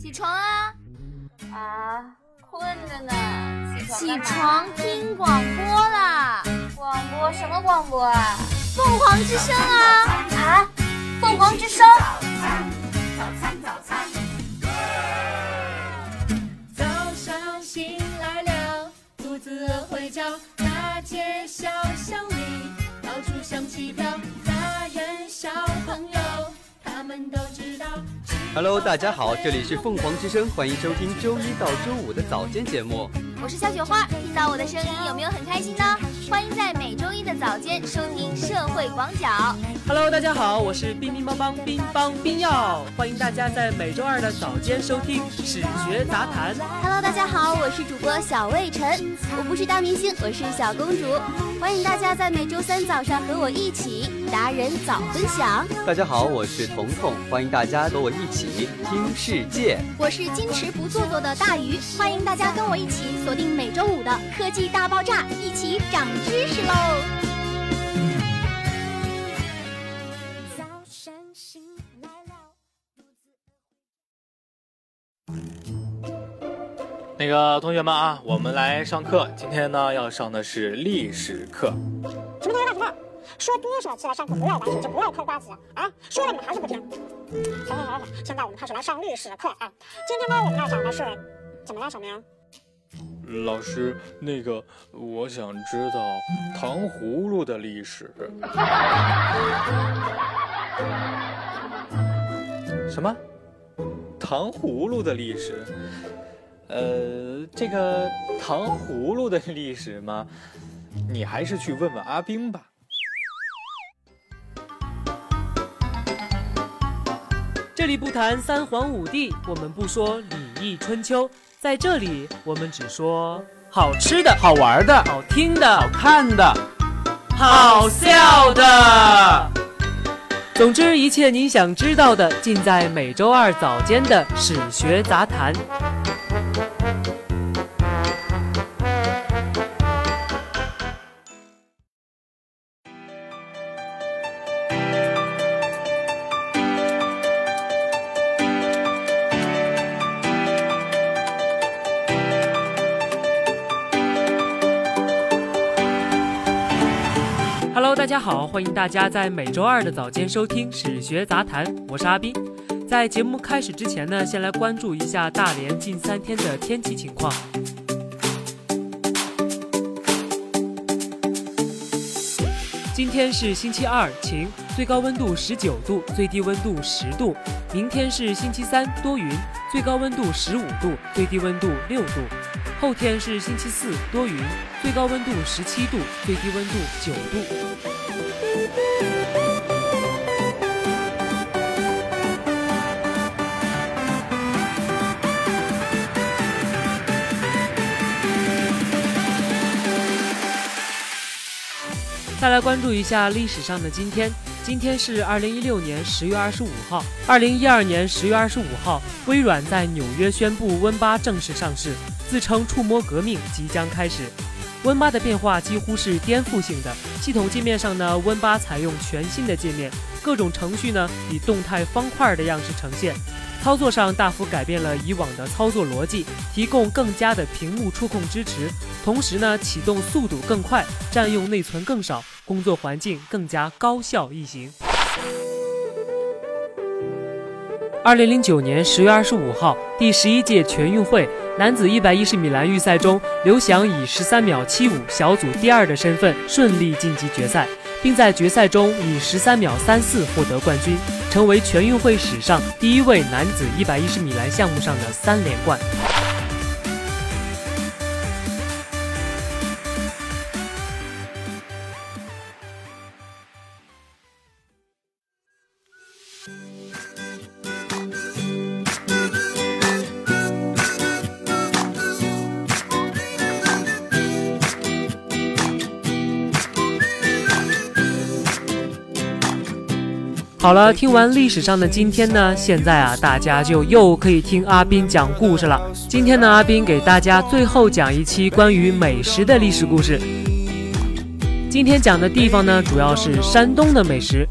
起床啊！啊，困着呢。起床起床听广播啦！广播什么广播啊？凤凰之声啊！啊，凤凰之声。早餐，早餐。早上醒来了，肚子饿会叫，大街小巷里到处响起飘，大人小朋友他们都知道。Hello，大家好，这里是凤凰之声，欢迎收听周一到周五的早间节目。我是小雪花，听到我的声音有没有很开心呢？欢迎在每周一的早间收听社会广角。Hello，大家好，我是冰冰邦邦冰邦冰耀，欢迎大家在每周二的早间收听史学杂谈。Hello，大家好，我是主播小魏晨，我不是大明星，我是小公主。欢迎大家在每周三早上和我一起达人早分享。大家好，我是彤彤，欢迎大家和我一起听世界。我是矜持不做作的大鱼，欢迎大家跟我一起锁定每周五的科技大爆炸，一起长知识喽！早上醒来了，那个同学们啊，我们来上课。今天呢，要上的是历史课。什么同学告诉我，说多少次了，上课不要玩手机，不要嗑瓜子啊！说了你们还是不听。好好好好，现在我们开始来上历史课啊。今天呢，我们要讲的是怎么了，小明？老师，那个我想知道糖葫芦的历史。什么？糖葫芦的历史？呃，这个糖葫芦的历史吗？你还是去问问阿冰吧。这里不谈三皇五帝，我们不说礼义春秋，在这里我们只说好吃的、好玩的、好听的、好看的、好笑的。总之，一切你想知道的，尽在每周二早间的史学杂谈。大家好，欢迎大家在每周二的早间收听史学杂谈，我是阿斌。在节目开始之前呢，先来关注一下大连近三天的天气情况。今天是星期二，晴，最高温度十九度，最低温度十度。明天是星期三，多云，最高温度十五度，最低温度六度。后天是星期四，多云，最高温度十七度，最低温度九度。再来关注一下历史上的今天，今天是二零一六年十月二十五号。二零一二年十月二十五号，微软在纽约宣布 Win 八正式上市，自称触摸革命即将开始。Win 八的变化几乎是颠覆性的，系统界面上呢，Win 八采用全新的界面，各种程序呢以动态方块的样式呈现。操作上大幅改变了以往的操作逻辑，提供更加的屏幕触控支持，同时呢，启动速度更快，占用内存更少，工作环境更加高效易行。二零零九年十月二十五号，第十一届全运会男子一百一十米栏预赛中，刘翔以十三秒七五小组第二的身份顺利晋级决赛，并在决赛中以十三秒三四获得冠军，成为全运会史上第一位男子一百一十米栏项目上的三连冠。好了，听完历史上的今天呢，现在啊，大家就又可以听阿斌讲故事了。今天呢，阿斌给大家最后讲一期关于美食的历史故事。今天讲的地方呢，主要是山东的美食。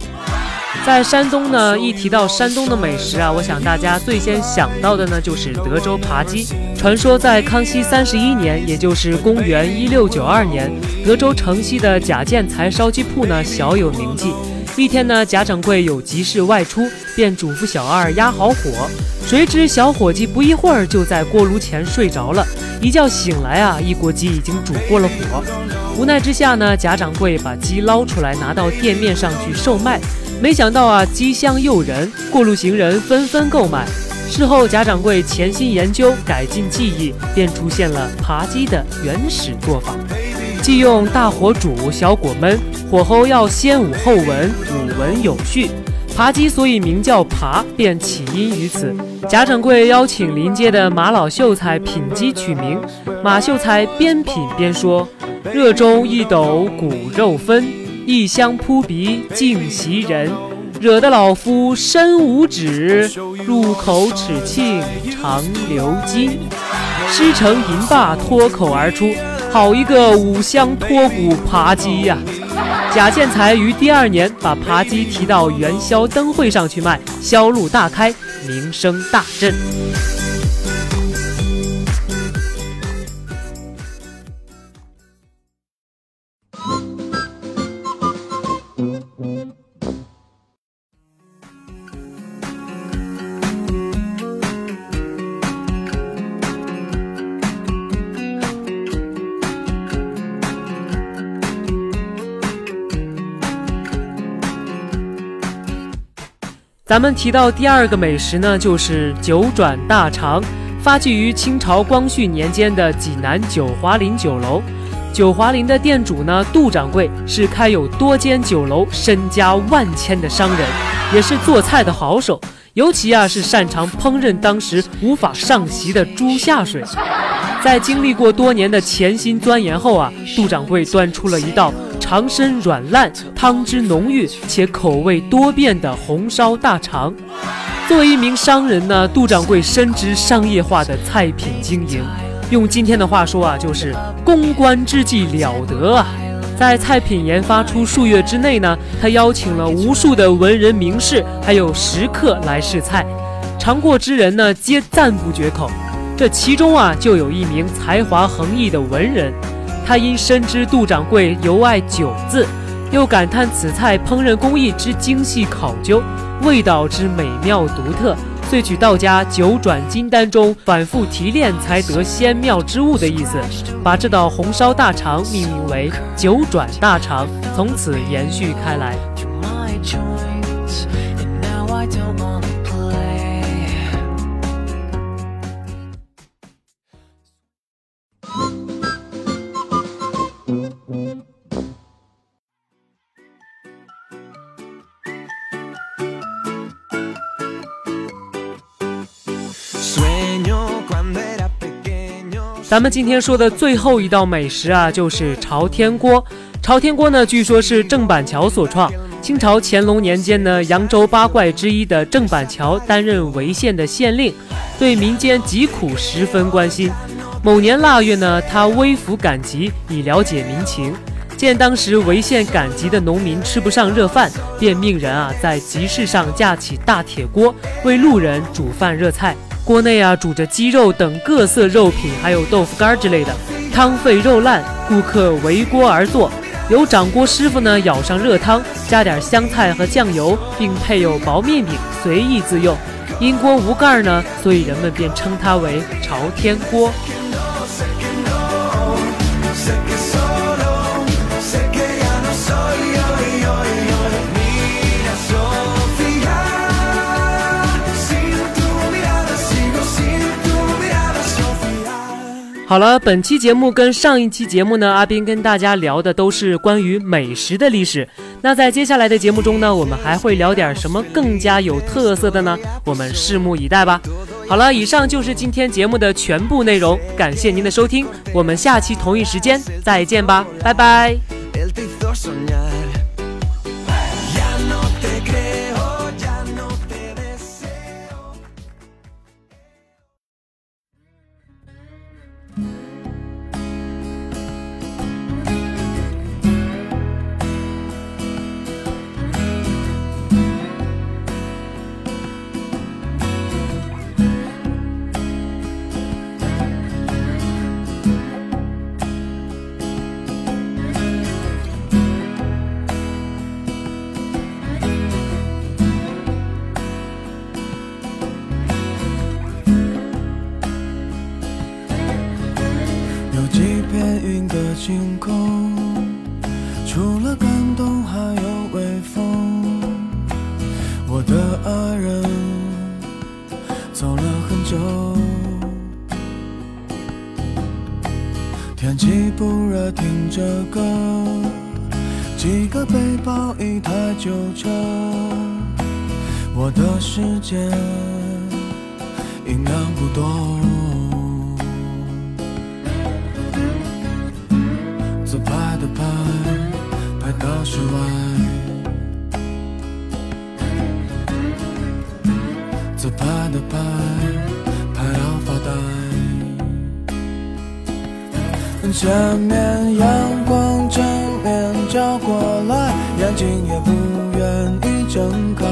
在山东呢，一提到山东的美食啊，我想大家最先想到的呢就是德州扒鸡。传说在康熙三十一年，也就是公元一六九二年，德州城西的贾建才烧鸡铺呢小有名气。一天呢，贾掌柜有急事外出，便嘱咐小二压好火。谁知小伙计不一会儿就在锅炉前睡着了，一觉醒来啊，一锅鸡已经煮过了火。无奈之下呢，贾掌柜把鸡捞出来，拿到店面上去售卖。没想到啊，鸡香诱人，过路行人纷纷购买。事后，贾掌柜潜心研究，改进技艺，便出现了扒鸡的原始做法。既用大火煮，小火焖，火候要先武后文，武文有序。扒鸡所以名叫扒，便起因于此。贾掌柜邀请临街的马老秀才品鸡取名，马秀才边品边说：“热中一斗骨肉分，异香扑鼻尽袭人。惹得老夫身无指，入口齿磬长流金。”师承吟罢，脱口而出。好一个五香脱骨扒鸡呀！贾建才于第二年把扒鸡提到元宵灯会上去卖，销路大开，名声大振。咱们提到第二个美食呢，就是九转大肠，发迹于清朝光绪年间的济南九华林酒楼。九华林的店主呢，杜掌柜是开有多间酒楼、身家万千的商人，也是做菜的好手，尤其啊是擅长烹饪当时无法上席的猪下水。在经历过多年的潜心钻研后啊，杜掌柜端出了一道。肠身软烂、汤汁浓郁且口味多变的红烧大肠。作为一名商人呢，杜掌柜深知商业化的菜品经营，用今天的话说啊，就是公关之计了得啊！在菜品研发出数月之内呢，他邀请了无数的文人名士还有食客来试菜，尝过之人呢，皆赞不绝口。这其中啊，就有一名才华横溢的文人。他因深知杜掌柜尤爱酒字，又感叹此菜烹饪工艺之精细考究，味道之美妙独特，遂取道家九转金丹中反复提炼才得仙妙之物的意思，把这道红烧大肠命名为九转大肠，从此延续开来。咱们今天说的最后一道美食啊，就是朝天锅。朝天锅呢，据说是郑板桥所创。清朝乾隆年间呢，扬州八怪之一的郑板桥担任潍县的县令，对民间疾苦十分关心。某年腊月呢，他微服赶集以了解民情，见当时潍县赶集的农民吃不上热饭，便命人啊在集市上架起大铁锅，为路人煮饭热菜。锅内啊煮着鸡肉等各色肉品，还有豆腐干之类的，汤沸肉烂，顾客围锅而坐，由掌锅师傅呢舀上热汤，加点香菜和酱油，并配有薄面饼，随意自用。因锅无盖呢，所以人们便称它为朝天锅。好了，本期节目跟上一期节目呢，阿斌跟大家聊的都是关于美食的历史。那在接下来的节目中呢，我们还会聊点什么更加有特色的呢？我们拭目以待吧。好了，以上就是今天节目的全部内容，感谢您的收听，我们下期同一时间再见吧，拜拜。星空，除了感动还有微风。我的爱人走了很久，天气不热，听着歌，几个背包，一台旧车，我的世界营养不多。之外。自拍的拍，拍到发呆。前面阳光正面照过来，眼睛也不愿意睁开。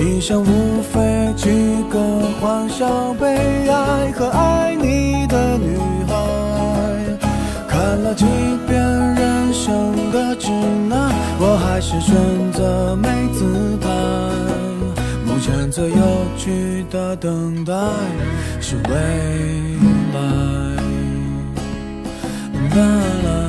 一生无非几个欢笑、悲哀和爱你的女孩。看了几生的指南，我还是选择没姿态。目前最有趣的等待是未来。啦，啦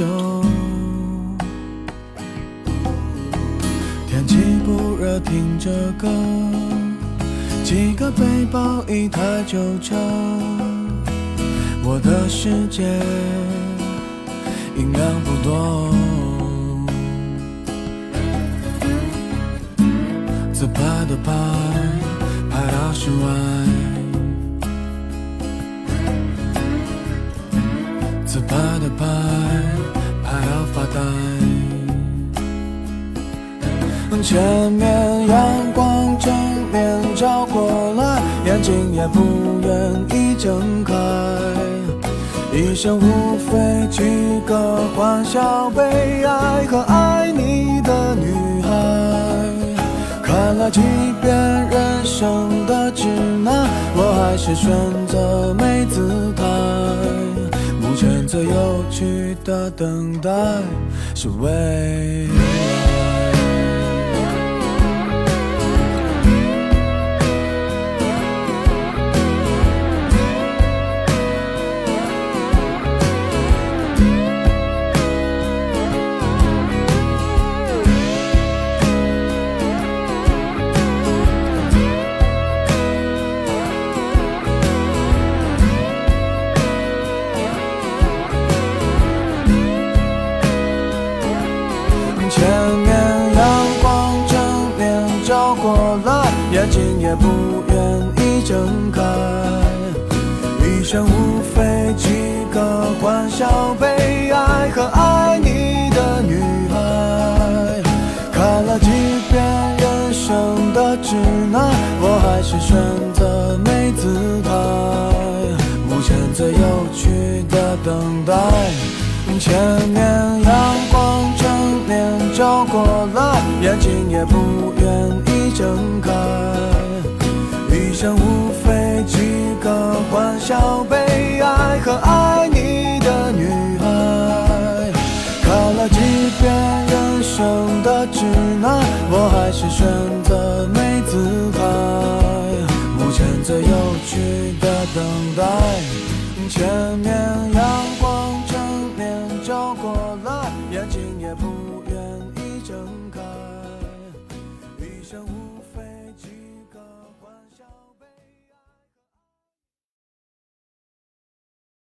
久，天气不热，听着歌，几个背包，一台旧车，我的世界营养不多。自拍的拍，拍到室外。自拍的，拍前面阳光正面照过来，眼睛也不愿意睁开。一生无非几个欢笑、悲哀和爱你的女孩。看了几遍人生的指南，我还是选择没姿态。目前最有趣的等待是未来。等待。前面阳光正面照过来，眼睛也不愿意睁开。一生无非几个欢笑、悲哀和爱你的女孩。看了几遍人生的指南，我还是选择没姿态。目前最有趣的等待，前面